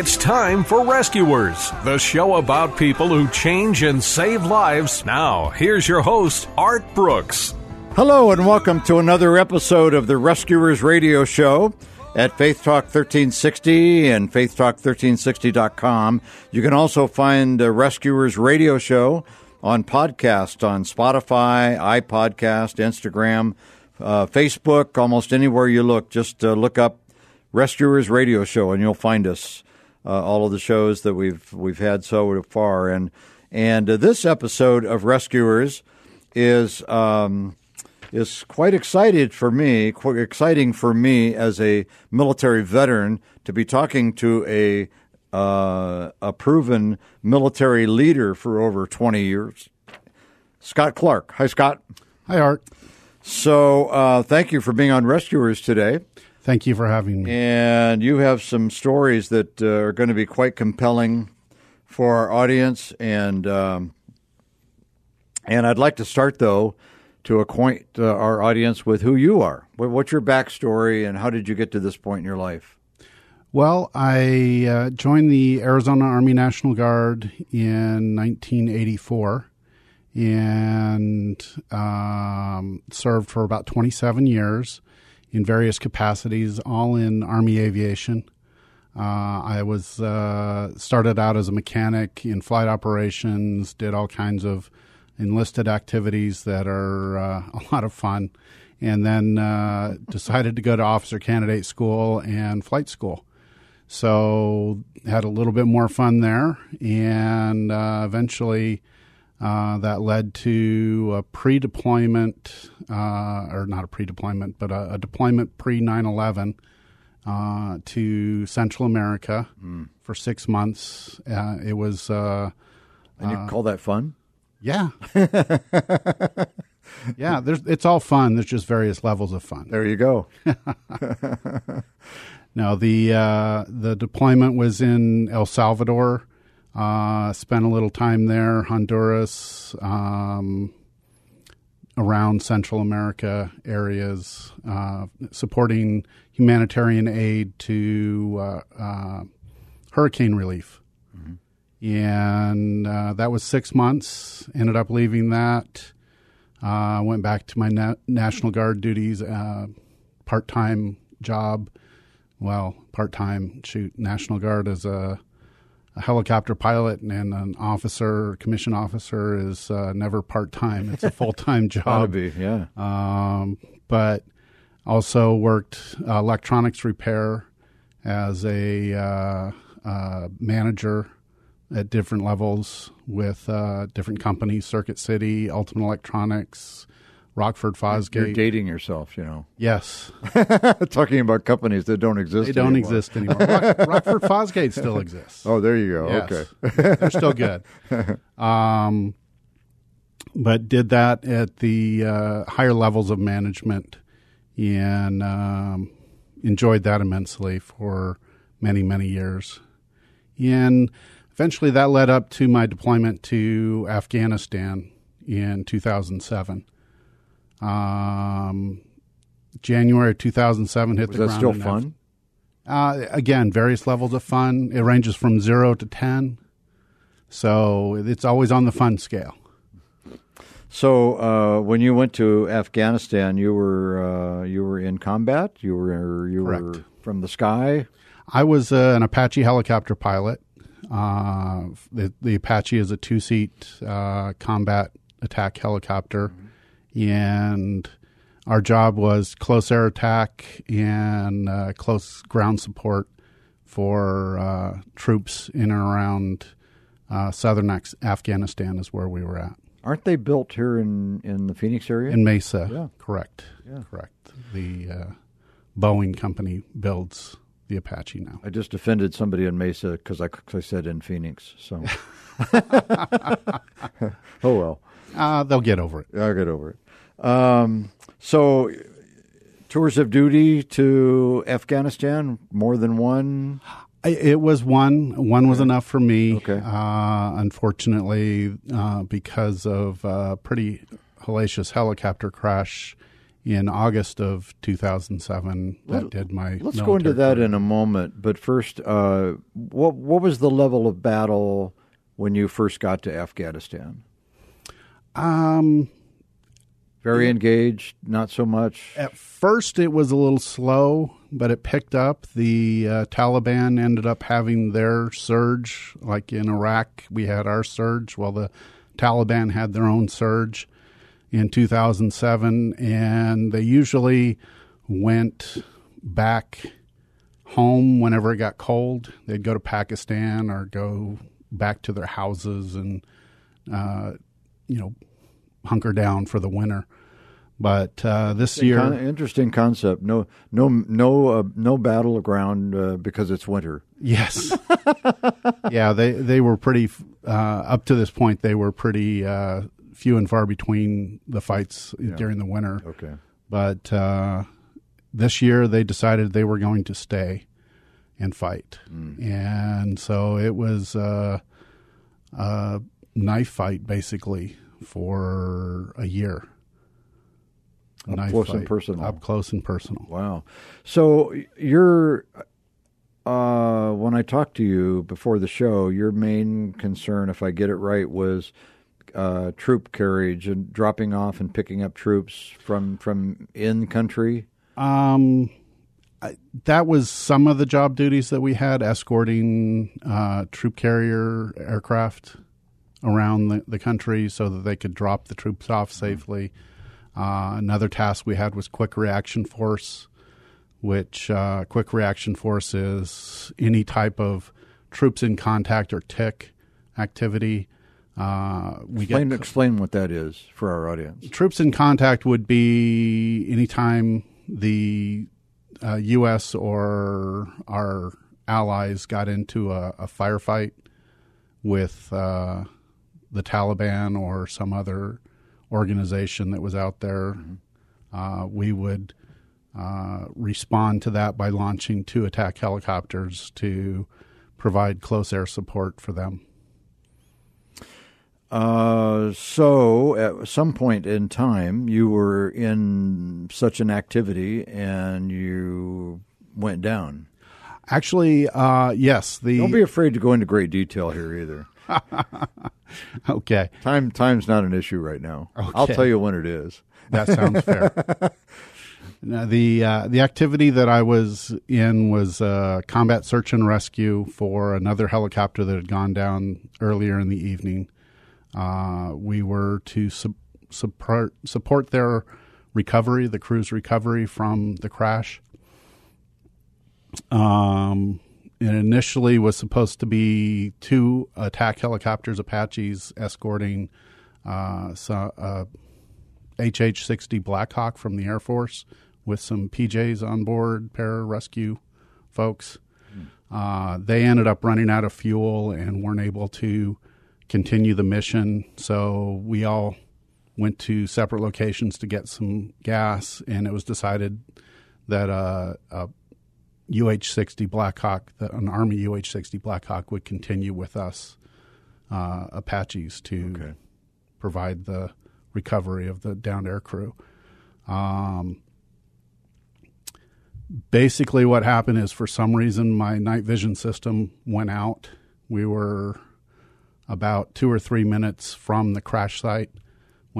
It's time for Rescuers, the show about people who change and save lives. Now, here's your host, Art Brooks. Hello, and welcome to another episode of the Rescuers Radio Show at Faith Talk 1360 and faithtalk1360.com. You can also find the Rescuers Radio Show on podcast on Spotify, iPodcast, Instagram, uh, Facebook, almost anywhere you look. Just uh, look up Rescuers Radio Show, and you'll find us. Uh, all of the shows that we've we've had so far, and and uh, this episode of Rescuers is um, is quite excited for me, quite exciting for me as a military veteran to be talking to a uh, a proven military leader for over twenty years, Scott Clark. Hi, Scott. Hi, Art. So, uh, thank you for being on Rescuers today. Thank you for having me. And you have some stories that uh, are going to be quite compelling for our audience. And um, and I'd like to start though to acquaint uh, our audience with who you are. What's your backstory, and how did you get to this point in your life? Well, I uh, joined the Arizona Army National Guard in 1984 and um, served for about 27 years in various capacities, all in Army aviation. Uh, I was uh, started out as a mechanic in flight operations, did all kinds of enlisted activities that are uh, a lot of fun, and then uh, decided to go to officer candidate school and flight school. So had a little bit more fun there, and uh, eventually uh, that led to a pre-deployment, uh, or not a pre-deployment, but a, a deployment pre 9/11 uh, to Central America for six months. Uh, it was, uh, And you call that fun? yeah, yeah. There's, it's all fun. There's just various levels of fun. There you go. now the uh, the deployment was in El Salvador. Uh, spent a little time there, Honduras, um, around Central America areas, uh, supporting humanitarian aid to uh, uh, hurricane relief. And uh, that was six months. Ended up leaving that. Uh, went back to my na- National Guard duties, part time job well, part time shoot National Guard as a, a helicopter pilot and an officer, commission officer is uh, never part time. It's a full time job. be, yeah. Um, but also worked uh, electronics repair as a uh, uh, manager at different levels with uh, different companies: Circuit City, Ultimate Electronics, Rockford Fosgate. You're dating yourself, you know. yes, Talking about companies that don't exist. they don't anymore. exist anymore. Rock, Rockford Fosgate still exists. Oh, there you go. Yes. Okay. they're still good. Um, but did that at the uh, higher levels of management and um, enjoyed that immensely for many, many years. And eventually that led up to my deployment to Afghanistan in 2007. Um, January of 2007 hit Was the that ground. still fun? uh, again, various levels of fun. It ranges from zero to 10. So it's always on the fun scale. So uh, when you went to Afghanistan, you were uh, you were in combat. You were you were from the sky. I was uh, an Apache helicopter pilot. Uh, the, the Apache is a two seat uh, combat attack helicopter, and our job was close air attack and uh, close ground support for uh, troops in and around uh, southern Af- Afghanistan, is where we were at. Aren't they built here in, in the Phoenix area? In Mesa, Yeah. correct. Correct. The uh, Boeing company builds the Apache now. I just offended somebody in Mesa because I, I said in Phoenix. So, oh well, Uh, they'll get over it. I'll get over it. Um, so, tours of duty to Afghanistan, more than one. It was one. One was enough for me. Okay. Uh, unfortunately, uh, because of a pretty hellacious helicopter crash in August of 2007, that did my. Let's go into that career. in a moment. But first, uh, what what was the level of battle when you first got to Afghanistan? Um, Very engaged, not so much. At first, it was a little slow, but it picked up. The uh, Taliban ended up having their surge, like in Iraq, we had our surge. Well, the Taliban had their own surge in 2007, and they usually went back home whenever it got cold. They'd go to Pakistan or go back to their houses and, uh, you know, hunker down for the winter. But uh, this year, Con- interesting concept. No, no, no, uh, no battleground uh, because it's winter. Yes. yeah, they they were pretty uh, up to this point. They were pretty uh, few and far between the fights during the winter. Okay. But uh, this year they decided they were going to stay and fight, and so it was uh, knife fight basically for a year. Up Knife close and personal. Up close and personal. Wow. So you're uh, when I talked to you before the show, your main concern, if I get it right, was uh, troop carriage and dropping off and picking up troops from from in country. Um, I, that was some of the job duties that we had, escorting uh, troop carrier aircraft around the, the country so that they could drop the troops off safely. Uh, another task we had was quick reaction force, which uh, quick reaction force is any type of troops in contact or TIC activity. Uh, we Explain, get explain what that is for our audience. troops in contact would be anytime the uh, U.S. or our allies got into a, a firefight with uh, the Taliban or some other organization that was out there. Uh, we would uh, respond to that by launching two attack helicopters to provide close air support for them. Uh, so at some point in time, you were in such an activity and you went down. Actually, uh, yes, the Don't be afraid to go into great detail here either. okay. Time time's not an issue right now. I'll tell you when it is. That sounds fair. Now, the uh, the activity that I was in was uh, combat search and rescue for another helicopter that had gone down earlier in the evening. Uh, we were to su- support support their recovery, the crew's recovery from the crash. Um, it initially was supposed to be two attack helicopters, Apaches, escorting uh, so, uh, HH 60 Blackhawk from the Air Force with some PJs on board, pararescue folks. Uh, they ended up running out of fuel and weren't able to continue the mission. So we all went to separate locations to get some gas, and it was decided that uh, a UH 60 Blackhawk, the- an Army UH 60 Blackhawk, would continue with us, uh, Apaches, to provide the recovery of the downed air crew. Um, basically, what happened is for some reason my night vision system went out. We were about two or three minutes from the crash site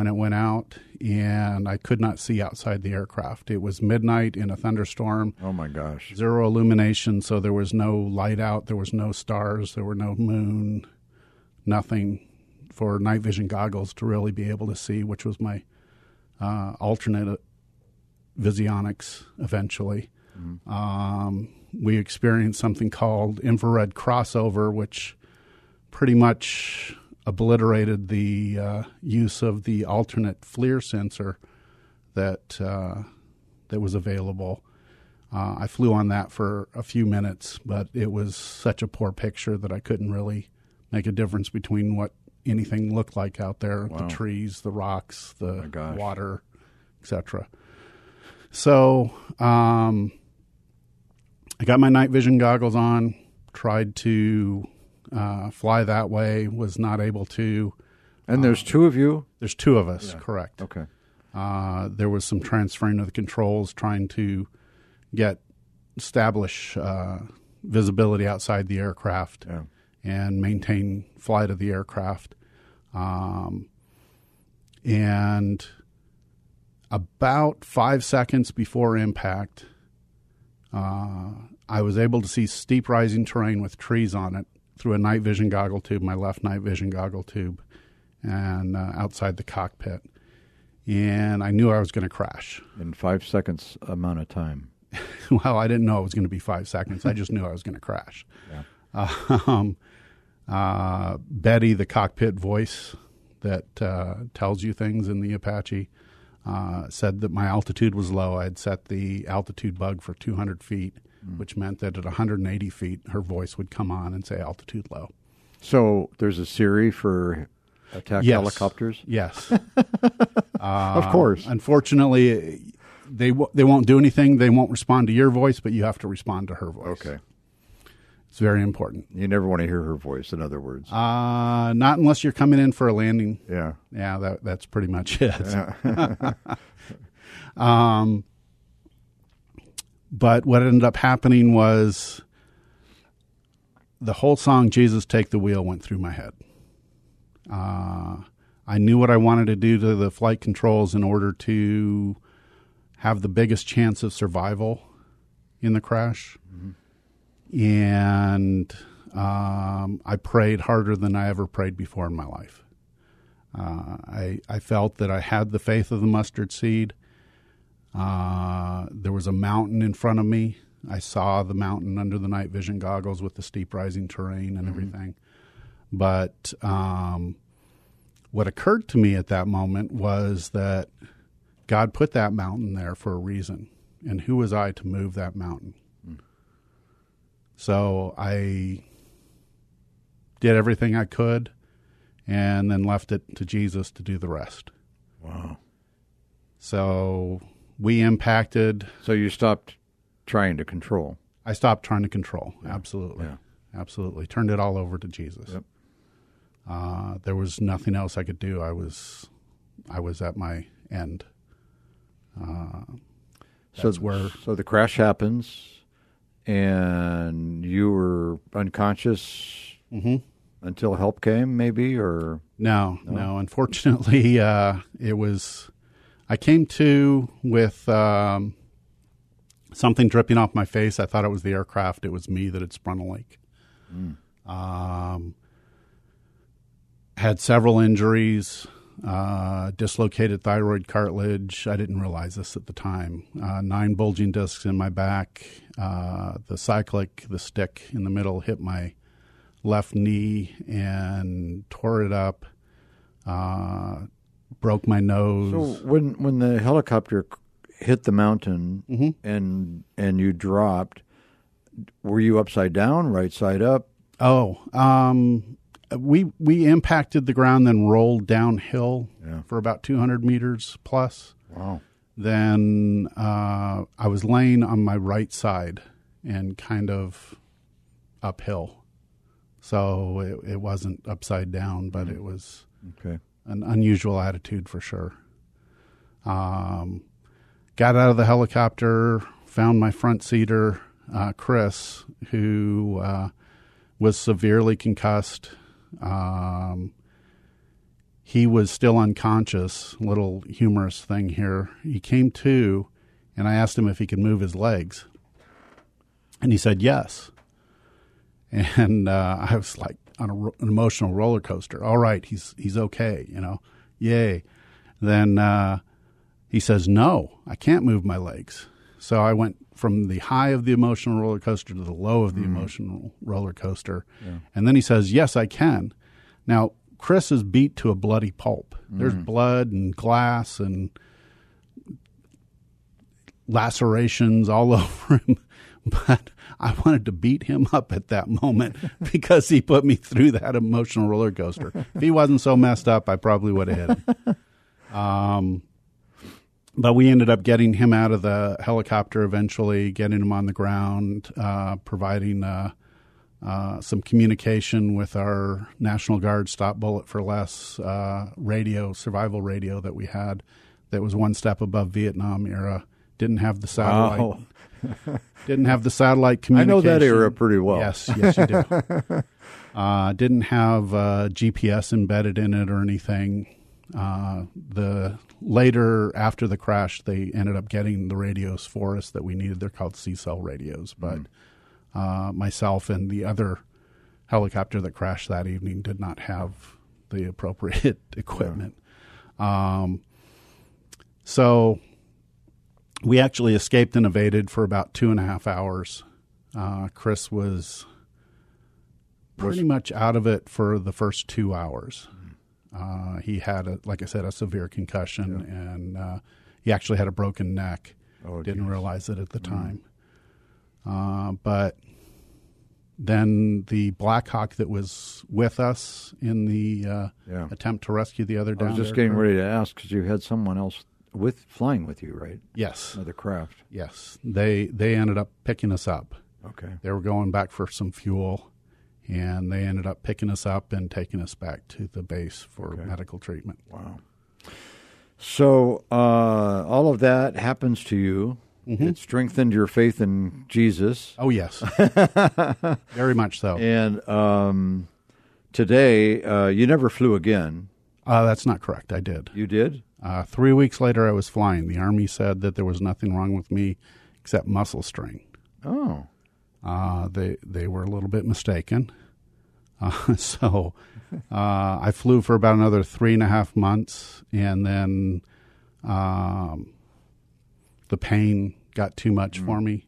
when it went out, and I could not see outside the aircraft. It was midnight in a thunderstorm, Oh my gosh. zero illumination, so there was no light out, there was no stars, there were no moon, nothing for night vision goggles to really be able to see, which was my uh, alternate visionics eventually. Um, we experienced something called infrared crossover, which pretty much obliterated the uh, use of the alternate FLIR sensor that uh, that was available. Uh, I flew on that for a few minutes, but it was such a poor picture that I couldn't really make a difference between what anything looked like out there Wow. the trees, the rocks, the gosh. water, etc. So um, I got my night vision goggles on, tried to uh, fly that way, was not able to. And there's two of you? There's two of us, correct. Okay. Uh, there was some transferring of the controls, trying to get establish uh, visibility outside the aircraft Yeah. and maintain flight of the aircraft. Um, and about five seconds before impact, uh, I was able to see steep rising terrain with trees on it through a night vision goggle tube, my left night vision goggle tube, and uh, outside the cockpit. And I knew I was going to crash. In five seconds amount of time. well, I didn't know it was going to be five seconds. I just knew I was going to crash. Um, uh, Betty, the cockpit voice that uh, tells you things in the Apache, uh, said that my altitude was low. I had set the altitude bug for 200 feet, which meant that at 180 feet, her voice would come on and say altitude low. So there's a Siri for attack Yes. helicopters? Yes. of course. Unfortunately, they w- they won't do anything. They won't respond to your voice, but you have to respond to her voice. Okay. It's very important. You never want to hear her voice, in other words. Uh, not unless you're coming in for a landing. yeah. Yeah, that that's pretty much it. um, but what ended up happening was the whole song "Jesus Take the Wheel" went through my head. Uh, I knew what I wanted to do to the flight controls in order to have the biggest chance of survival in the crash, and um, I prayed harder than I ever prayed before in my life. Uh, I I felt that I had the faith of the mustard seed. Uh, there was a mountain in front of me. I saw the mountain under the night vision goggles with the steep rising terrain and everything. But um, what occurred to me at that moment was that God put that mountain there for a reason, and who was I to move that mountain? So I did everything I could and then left it to Jesus to do the rest. Wow. So we impacted. So you stopped trying to control. I stopped trying to control. Absolutely. Yeah. Absolutely. Turned it all over to Jesus. Yep. Uh, there was nothing else I could do. I was, I was at my end. That's so, where- So the crash happens, and you were unconscious until help came, maybe, or No, no. Unfortunately, uh, it was. I came to with um, something dripping off my face. I thought it was the aircraft. It was me that had sprung a leak. Um, had several injuries, uh, dislocated thyroid cartilage. I didn't realize this at the time. Uh, nine bulging discs in my back. Uh, the cyclic, the stick in the middle, hit my left knee and tore it up. Uh, broke my nose. so when when the helicopter hit the mountain Mm-hmm. and and you dropped, were you upside down, right side up? Oh, um, we we impacted the ground, then rolled downhill Yeah. for about 200 meters plus. Wow. Then uh, I was laying on my right side and kind of uphill, so it, it wasn't upside down, but it was Okay. an unusual attitude for sure. Um, got out of the helicopter, found my front seater, uh, Chris, who uh, was severely concussed. Um, he was still unconscious. Little humorous thing here. He came to, and I asked him if he could move his legs, and he said yes. And uh, I was like on a, an emotional roller coaster. All right, he's he's okay, you know, yay. Then uh, he says, "No, I can't move my legs." So I went from the high of the emotional roller coaster to the low of the emotional roller coaster, and then he says, "Yes, I can." Now Chris is beat to a bloody pulp. There's blood and glass and lacerations all over him. But I wanted to beat him up at that moment because he put me through that emotional roller coaster. If he wasn't so messed up, I probably would have hit him. Um, but we ended up getting him out of the helicopter eventually, getting him on the ground, uh, providing uh, uh, some communication with our National Guard Stop Bullet for Less uh, radio, survival radio that we had that was one step above Vietnam era. Didn't have the satellite. Wow. Didn't have the satellite communication. I know that era pretty well. Yes, yes, you do. uh, didn't have uh, GPS embedded in it or anything. Uh, the later after the crash, they ended up getting the radios for us that we needed. They're called CSEL radios, but uh, myself and the other helicopter that crashed that evening did not have the appropriate equipment. Um, so we actually escaped and evaded for about two and a half hours. Uh, Chris was pretty much out of it for the first two hours. Uh, he had, a, like I said, a severe concussion, and uh, he actually had a broken neck. Oh, Didn't geez. Mm. realize it at the time. Uh, but then the Black Hawk that was with us in the uh, Yeah. attempt to rescue the other I was just getting ready to ask because you had someone else with flying with you, right? Yes, Another craft. yes. They they ended up picking us up. Okay. They were going back for some fuel, and they ended up picking us up and taking us back to the base for Okay. medical treatment. Wow. So uh, all of that happens to you. It strengthened your faith in Jesus. Oh yes, very much so. And um, today, uh, you never flew again. Uh, that's not correct. I did. You did? Uh, three weeks later, I was flying. The army said that there was nothing wrong with me except muscle strain. Oh. Uh, they they were a little bit mistaken. Uh, so uh, I flew for about another three and a half months, and then um, the pain got too much for me.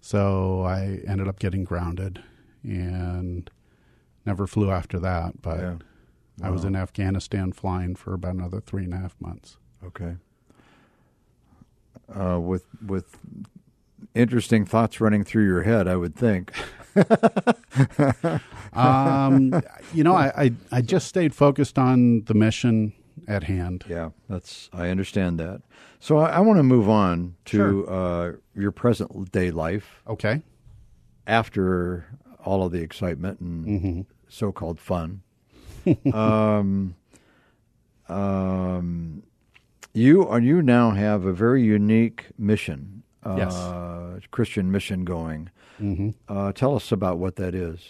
So I ended up getting grounded and never flew after that. But Yeah. I was in Afghanistan flying for about another three and a half months. Okay. Uh, with with interesting thoughts running through your head, I would think. Um, you know, I, I I just stayed focused on the mission at hand. Yeah, that's I understand that. So I, I want to move on to uh, your present day life Okay. after all of the excitement and Mm-hmm. so-called fun. um, um, you are you now have a very unique mission, uh, Yes. Christian mission going. Mm-hmm. Uh, tell us about what that is.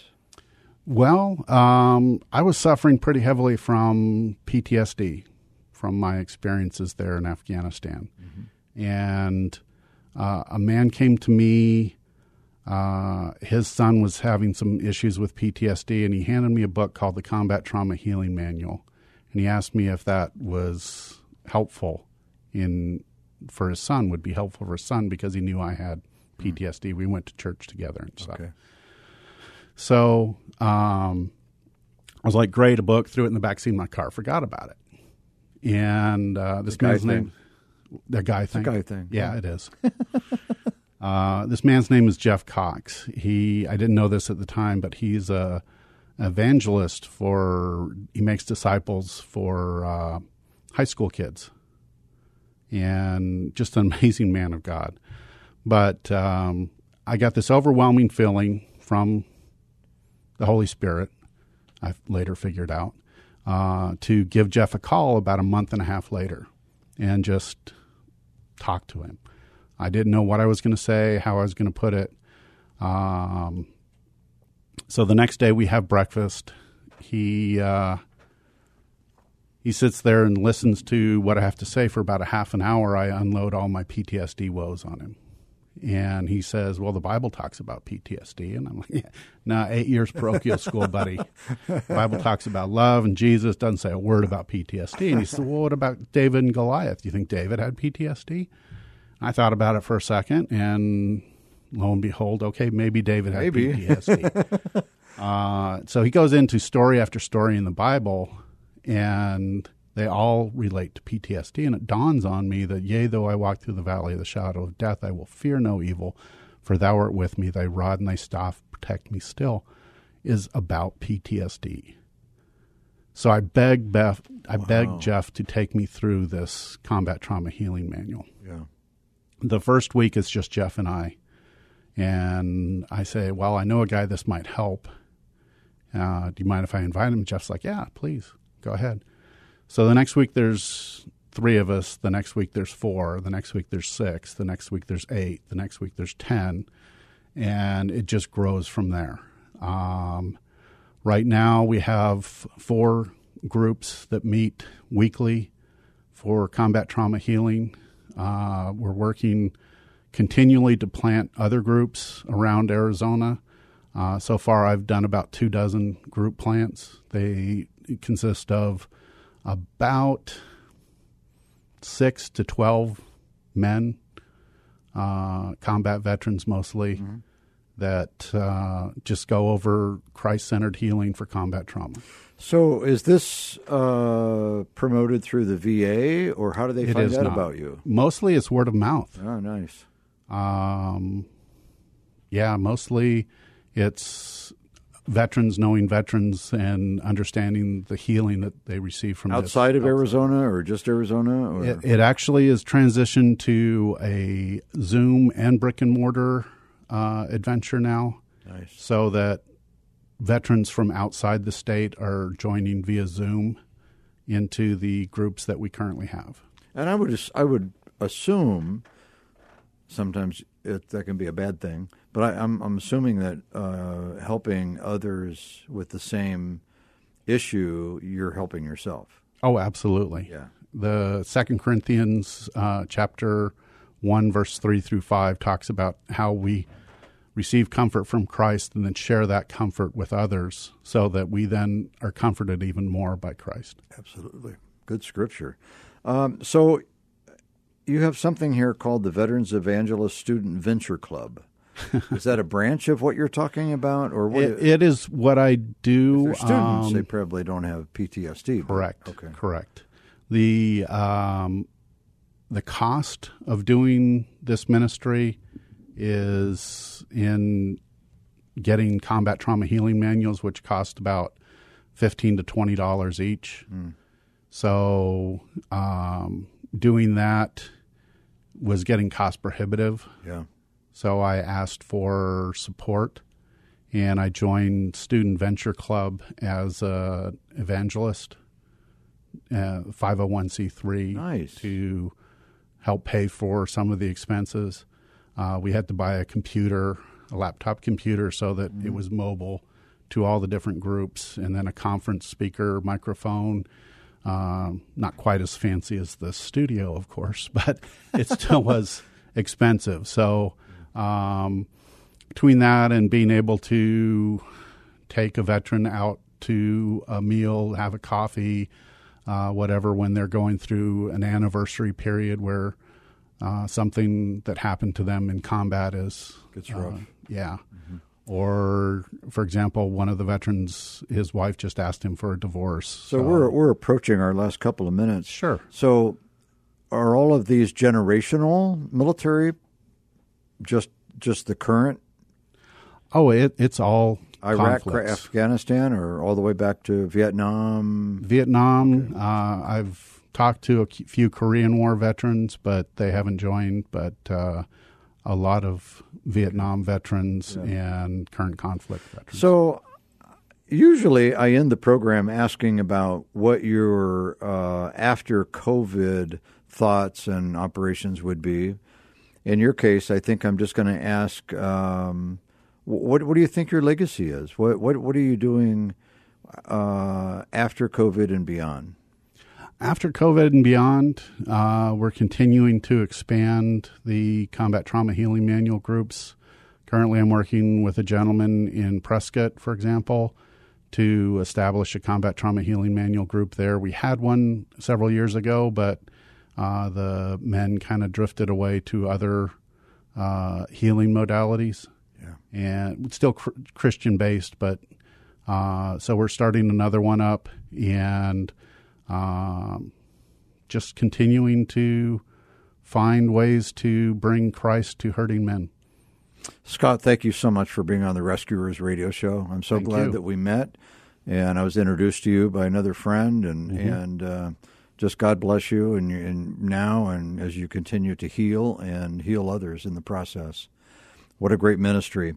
Well, um, I was suffering pretty heavily from PTSD from my experiences there in Afghanistan. And uh, a man came to me. Uh, his son was having some issues with PTSD, and he handed me a book called The Combat Trauma Healing Manual. And he asked me if that was helpful in for his son, would be helpful for his son because he knew I had PTSD. We went to church together and stuff. Okay. So um, I was like, great, a book, threw it in the backseat of my car, forgot about it. And uh, this guy man's thing. name, the guy thing. guy thing, Yeah, yeah. it is. uh, this man's name is Jeff Cox. He, I didn't know this at the time, but he's a evangelist for. He makes disciples for uh, high school kids, and just an amazing man of God. But um, I got this overwhelming feeling from the Holy Spirit, I later figured out, uh, to give Jeff a call about a month and a half later and just talk to him. I didn't know what I was going to say, how I was going to put it. Um, so the next day we have breakfast. He uh, he sits there and listens to what I have to say for about a half an hour. I unload all my PTSD woes on him. And he says, Well, the Bible talks about PTSD. And I'm like, yeah, Nah, eight years parochial school, buddy. The Bible talks about love, and Jesus doesn't say a word about PTSD. And he said, Well, what about David and Goliath? Do you think David had PTSD? I thought about it for a second, and lo and behold, okay, maybe David had Maybe. PTSD. uh, so he goes into story after story in the Bible, and they all relate to PTSD. And it dawns on me that, yea, though I walk through the valley of the shadow of death, I will fear no evil, for thou art with me, thy rod and thy staff protect me still, is about PTSD. So I beg Beth, I beg Jeff to take me through this combat trauma healing manual. Yeah. The first week is just Jeff and I, and I say, "Well, I know a guy this might help. Uh, do you mind if I invite him?" Jeff's like, "Yeah, please, go ahead." So the next week there's three of us. The next week there's four. The next week there's six. The next week there's eight. The next week there's ten, and it just grows from there. Um, right now we have four groups that meet weekly for combat trauma healing. Uh, we're working continually to plant other groups around Arizona. Uh, so far, I've done about two dozen group plants. They consist of about six to 12 men, uh, combat veterans mostly, that uh, just go over Christ centered healing for combat trauma. So is this uh, promoted through the VA, or how do they It find out not. about you? Mostly it's word of mouth. Oh, nice. Um, yeah, mostly it's veterans knowing veterans and understanding the healing that they receive from this. Outside of Arizona, or just Arizona, or It, it actually is transitioned to a Zoom and brick and mortar uh, adventure now, nice. so that veterans from outside the state are joining via Zoom into the groups that we currently have. And I would I would assume sometimes it, that can be a bad thing, but I, I'm I'm assuming that uh, helping others with the same issue, you're helping yourself. Oh, absolutely. Yeah. The Second Corinthians uh, chapter one, verse three through five talks about how we receive comfort from Christ and then share that comfort with others, so that we then are comforted even more by Christ. Absolutely. Good scripture. Um, so you have something here called the Veterans Evangelist Student Venture Club. Is that a branch of what you're talking about, or what? It, it is what I do. if students, um, they probably don't have PTSD. but- Correct. Okay. Correct. The um, the cost of doing this ministry is in getting combat trauma healing manuals, which cost about fifteen to twenty dollars each. So um, doing that was getting cost prohibitive. Yeah. So I asked for support, and I joined Student Venture Club as a evangelist, uh, 501c3, Nice. to help pay for some of the expenses. Uh, we had to buy a computer, a laptop computer, so that it was mobile to all the different groups, and then a conference speaker, microphone. Um, not quite as fancy as the studio, of course, but it still was expensive. So, um, between that and being able to take a veteran out to a meal, have a coffee, uh, whatever, when they're going through an anniversary period where uh, something that happened to them in combat is Gets uh, rough. yeah. Or, for example, one of the veterans, his wife just asked him for a divorce. So we're we're approaching our last couple of minutes. Sure. So, are all of these generational military? Just just the current oh, it, it's all Iraq, conflicts. Afghanistan, or all the way back to Vietnam? Vietnam. Uh, I've talked to a few Korean War veterans, but they haven't joined. But uh, a lot of Vietnam veterans and current conflict veterans. So, usually I end the program asking about what your uh, after COVID thoughts and operations would be. In your case, I think I'm just going to ask, um, what what do you think your legacy is? What what what are you doing uh, after COVID and beyond? After COVID and beyond, uh, we're continuing to expand the combat trauma healing manual groups. Currently, I'm working with a gentleman in Prescott, for example, to establish a combat trauma healing manual group there. We had one several years ago, but uh, the men kind of drifted away to other uh, healing modalities. Yeah. And still cr- Christian based, but uh, so we're starting another one up and um, just continuing to find ways to bring Christ to hurting men. Scott, thank you so much for being on the Rescuers radio show. I'm so Thank glad you. that we met, and I was introduced to you by another friend, and Mm-hmm. and uh, just God bless you, and, you- and now and as you continue to heal and heal others in the process. What a great ministry!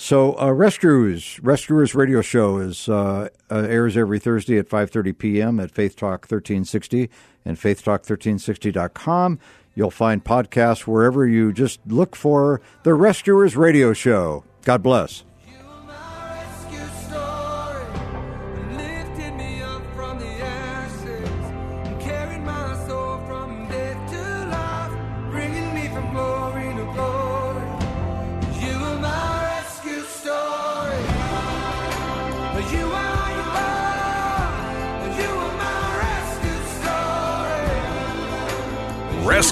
So, uh, Rescuers Rescuers radio show is uh, uh, airs every Thursday at 5:30 p.m. at Faith Talk 1360 and faithtalk1360.com. You'll find podcasts wherever you just look for the Rescuers radio show. God bless.